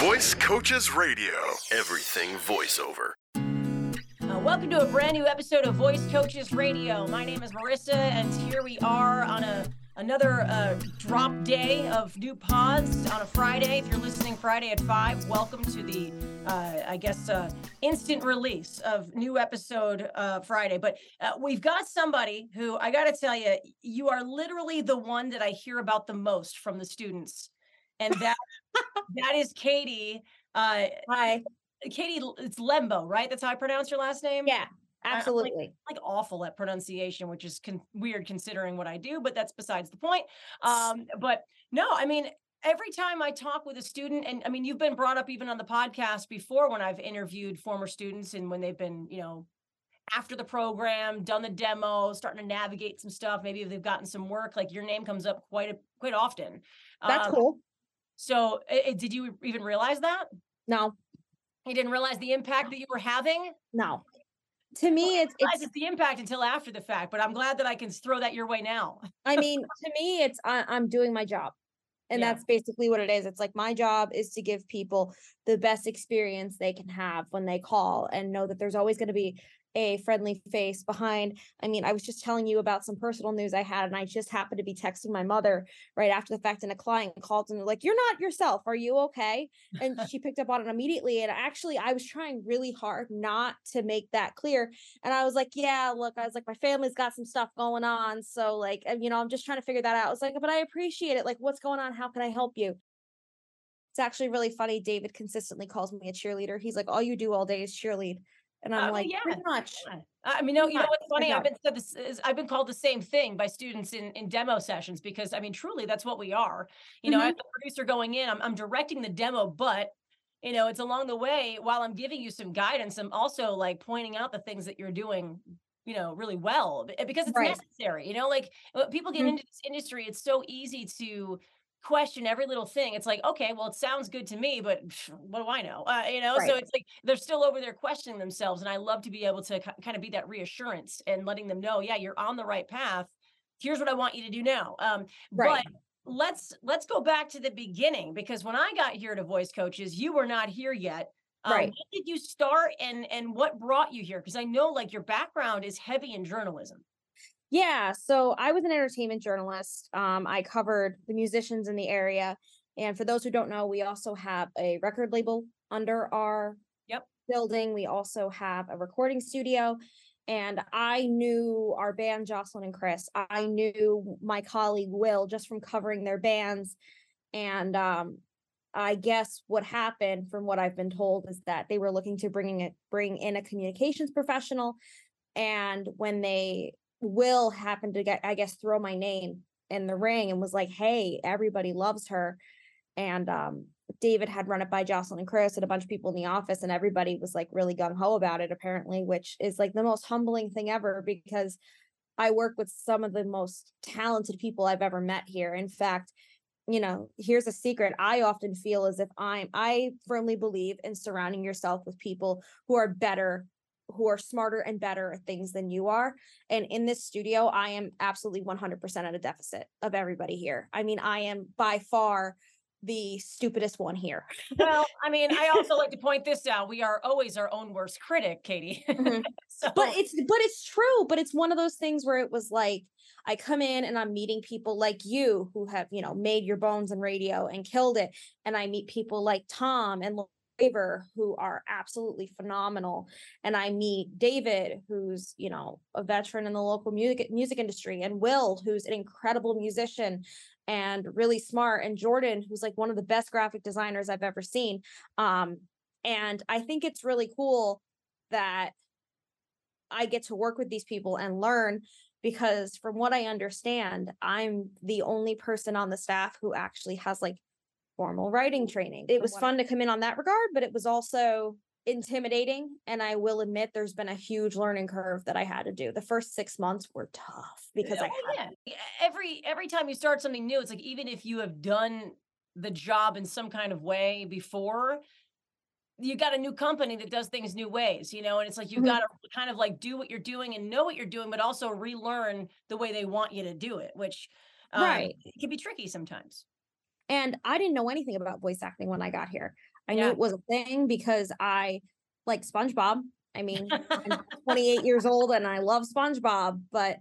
Voice Coaches Radio. Everything voiceover. Uh, welcome to a brand new episode of Voice Coaches Radio. My name is Marissa, and here we are on a another uh, drop day of new pods on a Friday. If you're listening Friday at five, welcome to the uh, I guess uh, instant release of new episode uh, Friday. But uh, we've got somebody who I got to tell you, you are literally the one that I hear about the most from the students, and that that is Katie. Uh, Hi. Katie, it's Lembo, right? That's how I pronounce your last name. Yeah, I'm like- absolutely. like awful at pronunciation, which is con- weird considering what I do, but that's besides the point. Um, but no, I mean, every time I talk with a student, and I mean, you've been brought up even on the podcast before when I've interviewed former students and when they've been, you know, after the program, done the demo, starting to navigate some stuff. Maybe if they've gotten some work, like your name comes up quite a, quite often. That's Um, cool. So, i- i- did you even realize that No, you didn't realize the impact that you were having? no. To me, it's realize it's. it's the impact until after the fact, but I'm glad that I can throw that your way now. I mean, to me, it's I, I'm doing my job, and Yeah. that's basically what it is. It's like my job is to give people the best experience they can have when they call, and know that there's always going to be a friendly face behind. I mean, I was just telling you about some personal news I had, and I just happened to be texting my mother right after the fact, and a client called and they're like, "You're not yourself. Are you okay?" and she picked up on it immediately and actually i was trying really hard not to make that clear and i was like yeah look i was like my family's got some stuff going on so like you know i'm just trying to figure that out i was like but i appreciate it like what's going on how can i help you it's actually really funny david consistently calls me a cheerleader he's like all you do all day is cheerlead and i'm Uh, like yeah, pretty much. I mean, no, you know what's funny? I've been said this is, I've been called the same thing by students in in demo sessions because I mean, truly, that's what we are. You know, Mhm. as the producer going in, I'm I'm directing the demo, but you know, it's along the way while I'm giving you some guidance. I'm also like pointing out the things that you're doing. You know, really well because it's Right. necessary. You know, like people get Mhm. into this industry, it's so easy to question every little thing. It's like, okay, well, it sounds good to me, but what do I know? Uh, you know, so it's like they're still over there questioning themselves. And I love to be able to ki- kind of be that reassurance and letting them know, yeah, you're on the right path. Here's what I want you to do now. Um, Right. But let's let's go back to the beginning because when I got here to Voice Coaches, you were not here yet. Um, Right. When did you start, and and what brought you here? Because I know like your background is heavy in journalism. Yeah, so I was an entertainment journalist. Um, I covered the musicians in the area. And for those who don't know, we also have a record label under our Yep. building. We also have a recording studio. And I knew our band, Jocelyn and Chris. I knew my colleague Will just from covering their bands. And um, I guess what happened, from what I've been told, is that they were looking to bringing it bring in a communications professional. And when they Will happened to get, I guess, throw my name in the ring and was like, "Hey, everybody loves her." And um, David had run it by Jocelyn and Chris and a bunch of people in the office, and everybody was like really gung ho about it. Apparently, which is like the most humbling thing ever because I work with some of the most talented people I've ever met here. In fact, you know, here's a secret. I often feel as if I'm, I firmly believe in surrounding yourself with people who are better, who are smarter and better at things than you are. And in this studio, I am absolutely 100% at a deficit of everybody here. I mean, I am by far the stupidest one here. Well, I mean, I also like to point this out. We are always our own worst critic, Katie. Mhm. so, but it's but it's true but it's one of those things where it was like i come in and i'm meeting people like you who have you know made your bones in radio and killed it and i meet people like tom and Raver, who are absolutely phenomenal and i meet david who's you know a veteran in the local music music industry and will who's an incredible musician and really smart and jordan who's like one of the best graphic designers i've ever seen um and i think it's really cool that I get to work with these people and learn because from what I understand, I'm the only person on the staff who actually has like formal writing training. It was what I- fun to come in on that regard, but it was also intimidating and I will admit there's been a huge learning curve that I had to do. The first 6 months were tough because I Oh, had yeah. every every time you start something new, it's like even if you have done the job in some kind of way before, you got a new company that does things new ways, you know, and it's like you Mhm. got to kind of like do what you're doing and know what you're doing, but also relearn the way they want you to do it, which um, Right. it can be tricky sometimes. And I didn't know anything about voice acting when I got here. I knew it was a thing because I like SpongeBob. I mean, I'm 28 years old and I love SpongeBob, but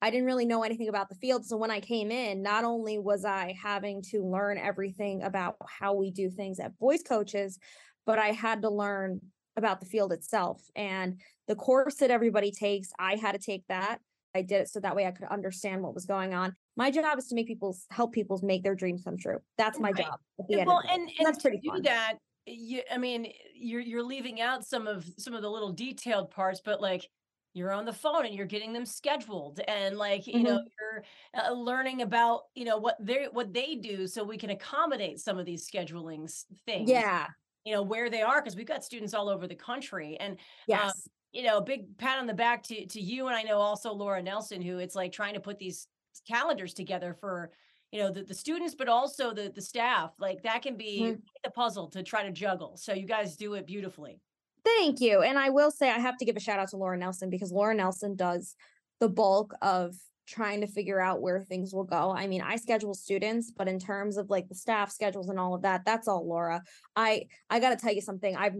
I didn't really know anything about the field. So when I came in, not only was I having to learn everything about how we do things at voice coaches, but I had to learn about the field itself. And the course that everybody takes, I had to take that. I did it so that way I could understand what was going on. My job is to make people help people make their dreams come true. That's my Right. job. At the And end well, of and, and that's pretty do fun. that, you, I mean, you're you're leaving out some of some of the little detailed parts, but like you're on the phone and you're getting them scheduled, and like you know you're uh, learning about you know what they what they do, so we can accommodate some of these scheduling things. Yeah. you know where they are because we've got students all over the country, and Yes. You know, big pat on the back to to you and I know also Laura Nelson, who it's like trying to put these calendars together for you know the, the students, but also the the staff. Like that can be Mhm. the puzzle to try to juggle. So you guys do it beautifully. Thank you. And I will say I have to give a shout out to Laura Nelson because Laura Nelson does the bulk of trying to figure out where things will go. I mean, I schedule students, but in terms of like the staff schedules and all of that, that's all Laura. I I got to tell you something. I've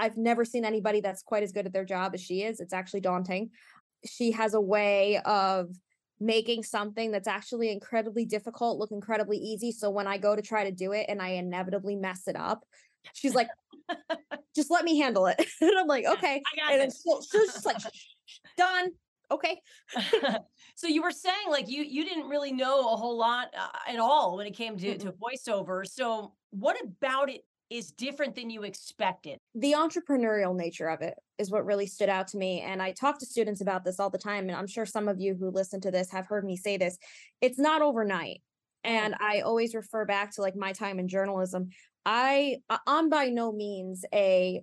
I've never seen anybody that's quite as good at their job as she is. It's actually daunting. She has a way of making something that's actually incredibly difficult look incredibly easy. So when I go to try to do it and I inevitably mess it up, she's like, just let me handle it. and I'm like, okay. I got And then she'll, she'll just like, "Shh, shh, shh, done. Okay. so you were saying like you you didn't really know a whole lot uh, at all when it came to, to voiceover. So what about it is different than you expected? The entrepreneurial nature of it is what really stood out to me. And I talk to students about this all the time. And I'm sure some of you who listen to this have heard me say this. It's not overnight. And I always refer back to like my time in journalism. I I'm by no means a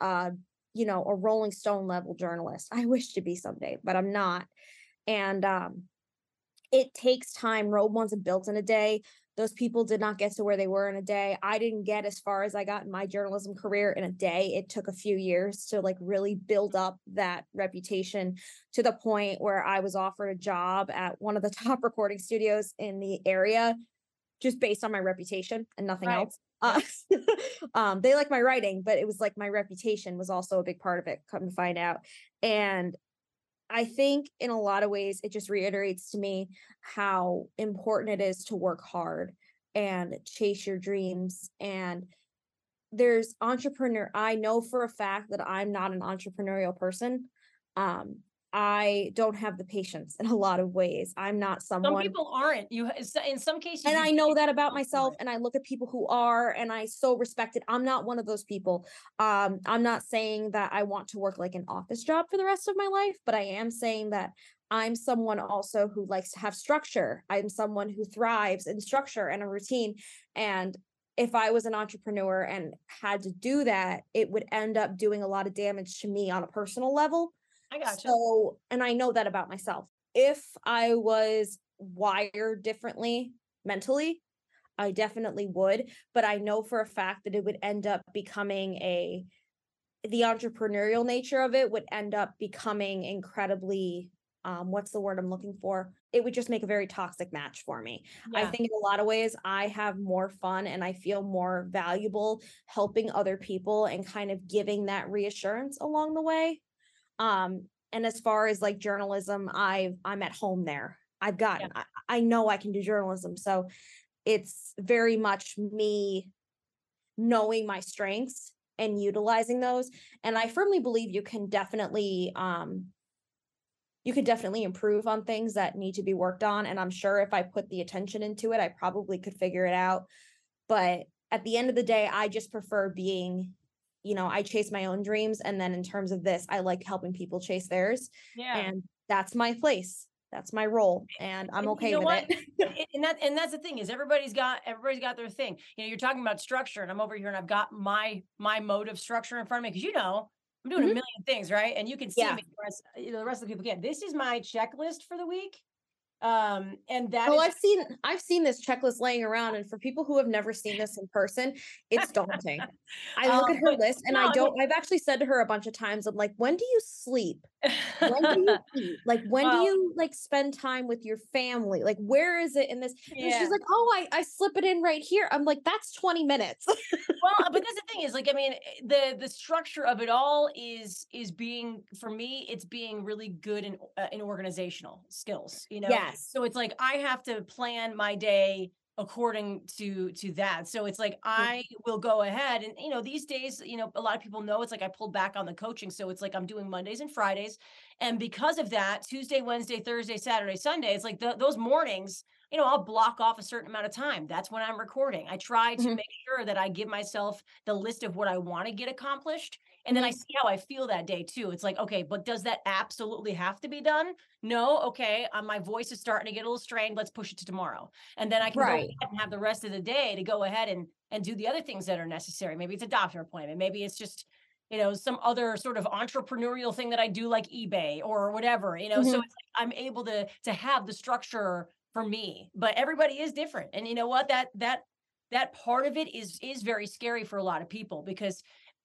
uh you know a Rolling Stone level journalist. I wish to be someday, but I'm not. And um it takes time. Rome wasn't built in a day. Those people did not get to where they were in a day. I didn't get as far as I got in my journalism career in a day. It took a few years to like really build up that reputation to the point where I was offered a job at one of the top recording studios in the area just based on my reputation and nothing Right. else. Uh, um, they like my writing, but it was like my reputation was also a big part of it, come to find out. And I think in a lot of ways, it just reiterates to me how important it is to work hard and chase your dreams. And there's entrepreneur, I know for a fact that I'm not an entrepreneurial person. Um, I don't have the patience in a lot of ways. I'm not someone. Some people aren't. You in some cases, and I know that about myself and I look at people who are and I so respect it. I'm not one of those people. Um I'm not saying that I want to work like an office job for the rest of my life, but I am saying that I'm someone also who likes to have structure. I'm someone who thrives in structure and a routine and if I was an entrepreneur and had to do that, it would end up doing a lot of damage to me on a personal level. I gotcha. So, and I know that about myself. If I was wired differently mentally, I definitely would. But I know for a fact that it would end up becoming a, the entrepreneurial nature of it would end up becoming incredibly, um, what's the word I'm looking for? It would just make a very toxic match for me. I think in a lot of ways I have more fun and I feel more valuable helping other people and kind of giving that reassurance along the way. Um, and as far as like journalism, I've I'm at home there. I've gotten I, I know I can do journalism. So it's very much me knowing my strengths and utilizing those. And I firmly believe you can definitely um you could definitely improve on things that need to be worked on. And I'm sure if I put the attention into it, I probably could figure it out. But at the end of the day, I just prefer being, you know, I chase my own dreams. And then in terms of this, I like helping people chase theirs. yeah. And that's my place. That's my role. And I'm And you okay know with what? it. And that and that's the thing is everybody's got everybody's got their thing. You know, you're talking about structure, and I'm over here and I've got my my mode of structure in front of me because you know I'm doing a Mhm. million things, right? And you can see Yeah. me. The rest, you know, the rest of the people can. This is my checklist for the week. Um, and that Oh, is- I've seen I've seen this checklist laying around, and for people who have never seen this in person, it's daunting. I look Um, at her list and no, I I mean- don't. I've actually said to her a bunch of times, I'm like, when do you sleep? When do you? Like, when Well- do you like spend time with your family? Like, where is it in this? Yeah. she's like, oh, I I slip it in right here. I'm like, that's 20 minutes. well, but that's the thing is like I mean eh, the the structure of it all is is being for me it's being really good in uh, in organizational skills, you know. Yes. So it's like I have to plan my day according to to that. So it's like I will go ahead and you know these days, you know, a lot of people know it's like I pulled back on the coaching, so it's like I'm doing Mondays and Fridays, and because of that, Tuesday, Wednesday, Thursday, Saturday, Sunday, it's like the, those mornings, you know, I'll block off a certain amount of time. That's when I'm recording. I try to Mhm. make sure that I give myself the list of what I want to get accomplished. And then I Mhm. see how I feel that day too. It's like, okay, but does that absolutely have to be done? No. Okay. Uh, my voice is starting to get a little strained. Let's push it to tomorrow. And then I can go Right. have the rest of the day to go ahead and and do the other things that are necessary. Maybe it's a doctor appointment. Maybe it's just, you know, some other sort of entrepreneurial thing that I do like eBay or whatever, you know. So Mhm. it's like I'm able to to have the structure for me. But everybody is different. And you know what? That that that part of it is is very scary for a lot of people because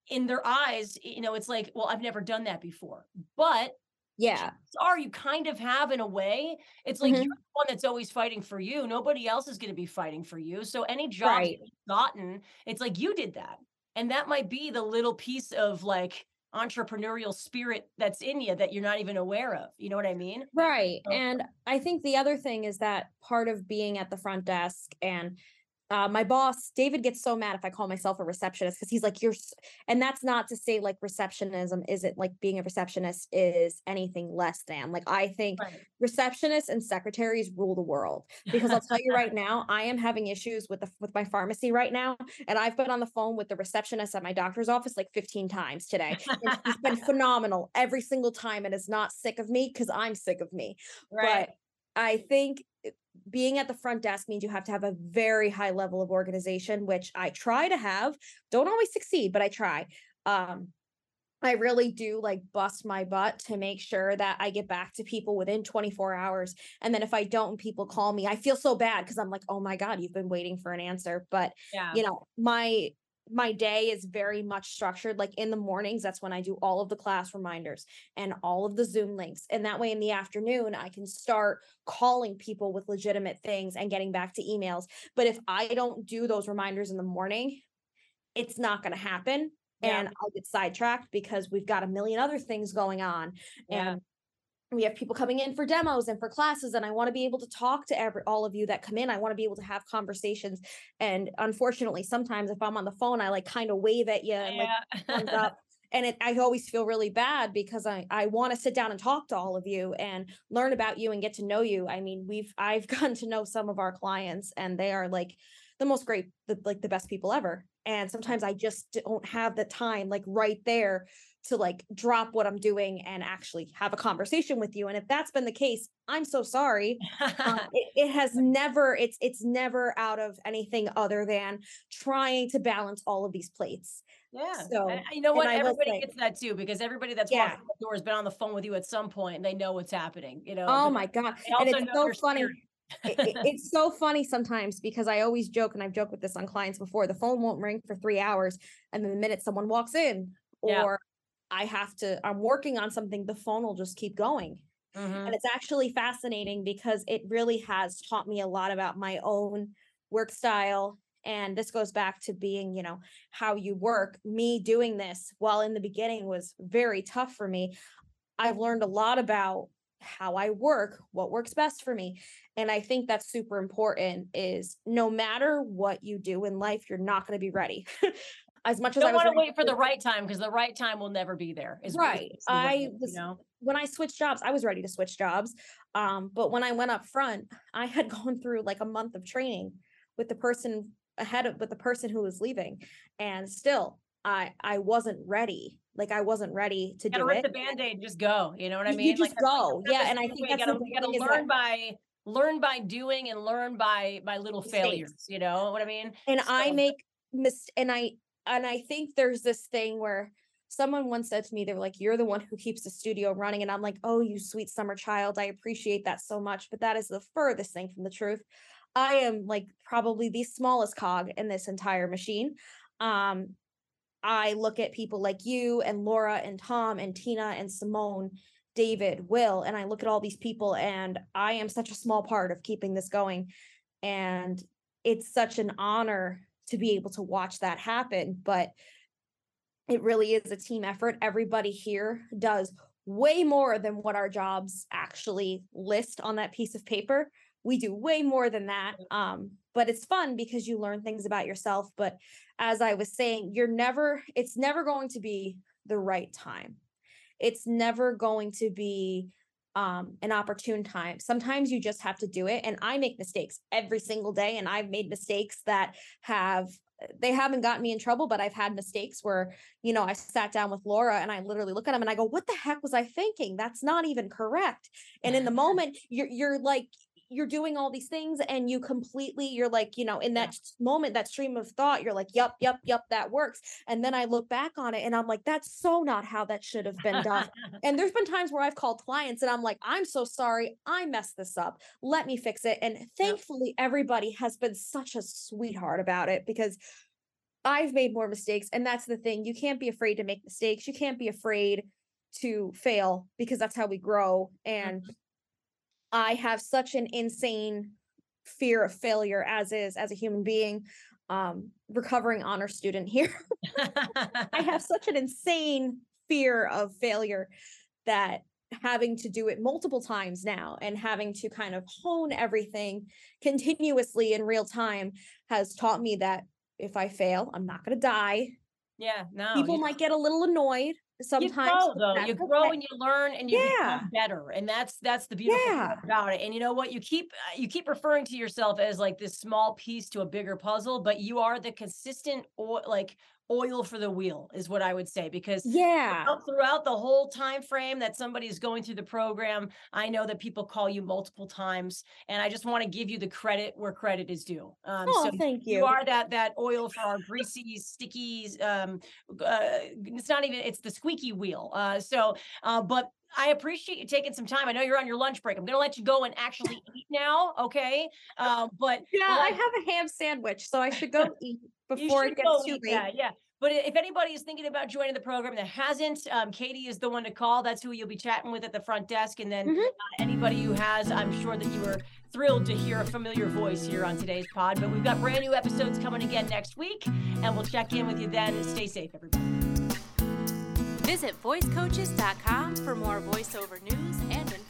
in their eyes, you know, it's like, well, I've never done that before. But yeah. are you kind of have in a way. It's like Mhm. you're the one that's always fighting for you. Nobody else is going to be fighting for you. So any job Right. you've gotten, it's like you did that. And that might be the little piece of like entrepreneurial spirit that's in you that you're not even aware of. You know what I mean? Right. So- And I think the other thing is that part of being at the front desk and uh, my boss, David, gets so mad if I call myself a receptionist because he's like, you're, and that's not to say like receptionism isn't like being a receptionist is anything less than. Like, I think Right. receptionists and secretaries rule the world because I'll tell you right now, I am having issues with the with my pharmacy right now, and I've been on the phone with the receptionist at my doctor's office like 15 times today. And she's been phenomenal every single time and is not sick of me because I'm sick of me. Right. But I think being at the front desk means you have to have a very high level of organization, which I try to have. Don't always succeed, but I try. Um, I really do like bust my butt to make sure that I get back to people within 24 hours. And then if I don't, people call me, I feel so bad because I'm like, oh my God, you've been waiting for an answer. But yeah. you know, my my day is very much structured like in the mornings that's when i do all of the class reminders and all of the zoom links and that way in the afternoon i can start calling people with legitimate things and getting back to emails but if i don't do those reminders in the morning it's not going to happen Yeah. and i'll get sidetracked because we've got a million other things going on Yeah. and we have people coming in for demos and for classes and i want to be able to talk to every all of you that come in. I want to be able to have conversations and unfortunately sometimes if i'm on the phone i like kind of wave at you and like thumbs up and it, i always feel really bad because i i want to sit down and talk to all of you and learn about you and get to know you. I mean we've i've gotten to know some of our clients and they are like the most great the, like the best people ever and sometimes i just don't have the time like right there to like drop what i'm doing and actually have a conversation with you and if that's been the case i'm so sorry um, it, it has never it's it's never out of anything other than trying to balance all of these plates Yeah. So, and you know what? Everybody say- gets that too because everybody that's Yeah. walked through the door has been on the phone with you at some point and they know what's happening. You know. oh my god and it's so funny it- it- it's so funny sometimes because I always joke, and I've joked with this on clients before. The phone won't ring for three hours, and then the minute someone walks in, or I have to, I'm working on something, the phone will just keep going. Mhm. And it's actually fascinating because it really has taught me a lot about my own work style. And this goes back to being, you know, how you work. Me doing this while in the beginning was very tough for me. I've learned a lot about how I work, what works best for me. And I think that's super important is no matter what you do in life, you're not going to be ready. as much as I Don't was want to wait for the right time because the right time will never be there. is- Right. I was- you know. when I switched jobs, I was ready to switch jobs. Um, but when I went up front, I had gone through like a month of training with the person ahead of with the person who was leaving. And still I I wasn't ready. Like I wasn't ready to do rip it. the band-aid and just go. You know what I mean? you just like- go. that's Yeah. And I think that's you gotta, gotta learn that- by learn by doing and learn by by little Mistakes. failures. You know what I mean? and I make mis and I and I think there's this thing where someone once said to me, they were like, You're the one who keeps the studio running. And I'm like, Oh, you sweet summer child. I appreciate that so much. But that is the furthest thing from the truth. I am like probably the smallest cog in this entire machine. Um, I look at people like you and Laura and Tom and Tina and Simone, David, Will, and I look at all these people and I am such a small part of keeping this going. And it's such an honor to be able to watch that happen. But it really is a team effort. Everybody here does way more than what our jobs actually list on that piece of paper. We do way more than that. Um, but it's fun because you learn things about yourself. But as I was saying, you're never, it's never going to be the right time. It's never going to be um an opportune time sometimes you just have to do it and i make mistakes every single day and i've made mistakes that have they haven't gotten me in trouble, but I've had mistakes where, you know, I sat down with Laura and I literally look at him and I go, what the heck was I thinking? That's not even correct. And in the moment, you're you're like, you're doing all these things and you completely you're like you know in that yeah. moment that stream of thought you're like yep yep yep that works and then i look back on it and i'm like that's so not how that should have been done and there's been times where i've called clients and i'm like i'm so sorry i messed this up let me fix it and thankfully everybody has been such a sweetheart about it because I've made more mistakes. And that's the thing. You can't be afraid to make mistakes. You can't be afraid to fail because that's how we grow. And mm-hmm. I have such an insane fear of failure as is as a human being. Um, recovering honor student here. I have such an insane fear of failure that having to do it multiple times now and having to kind of hone everything continuously in real time has taught me that if I fail, I'm not going to die. Yeah, no. People might get a little annoyed sometimes. You grow though. You grow and you learn and you yeah. become better. And that's that's the beautiful yeah. thing about it. And you know what? You keep uh, you keep referring to yourself as like this small piece to a bigger puzzle, but you are the consistent or like oil for the wheel is what I would say because yeah throughout, throughout, the whole time frame that somebody is going through the program I know that people call you multiple times and I just want to give you the credit where credit is due um, oh so thank you you are that that oil for our greasy sticky um uh, it's not even it's the squeaky wheel uh so uh but I appreciate you taking some time. I know you're on your lunch break. I'm going to let you go and actually eat now. Okay. Uh, but yeah, I have a ham sandwich, so I should go eat before it gets too late. Yeah, yeah. But if anybody is thinking about joining the program that hasn't, um, Katie is the one to call. That's who you'll be chatting with at the front desk. And then mm-hmm. uh, anybody who has, I'm sure that you were thrilled to hear a familiar voice here on today's pod. But we've got brand new episodes coming again next week, and we'll check in with you then. Stay safe, everybody. Visit voicecoaches.com for more voiceover news and information.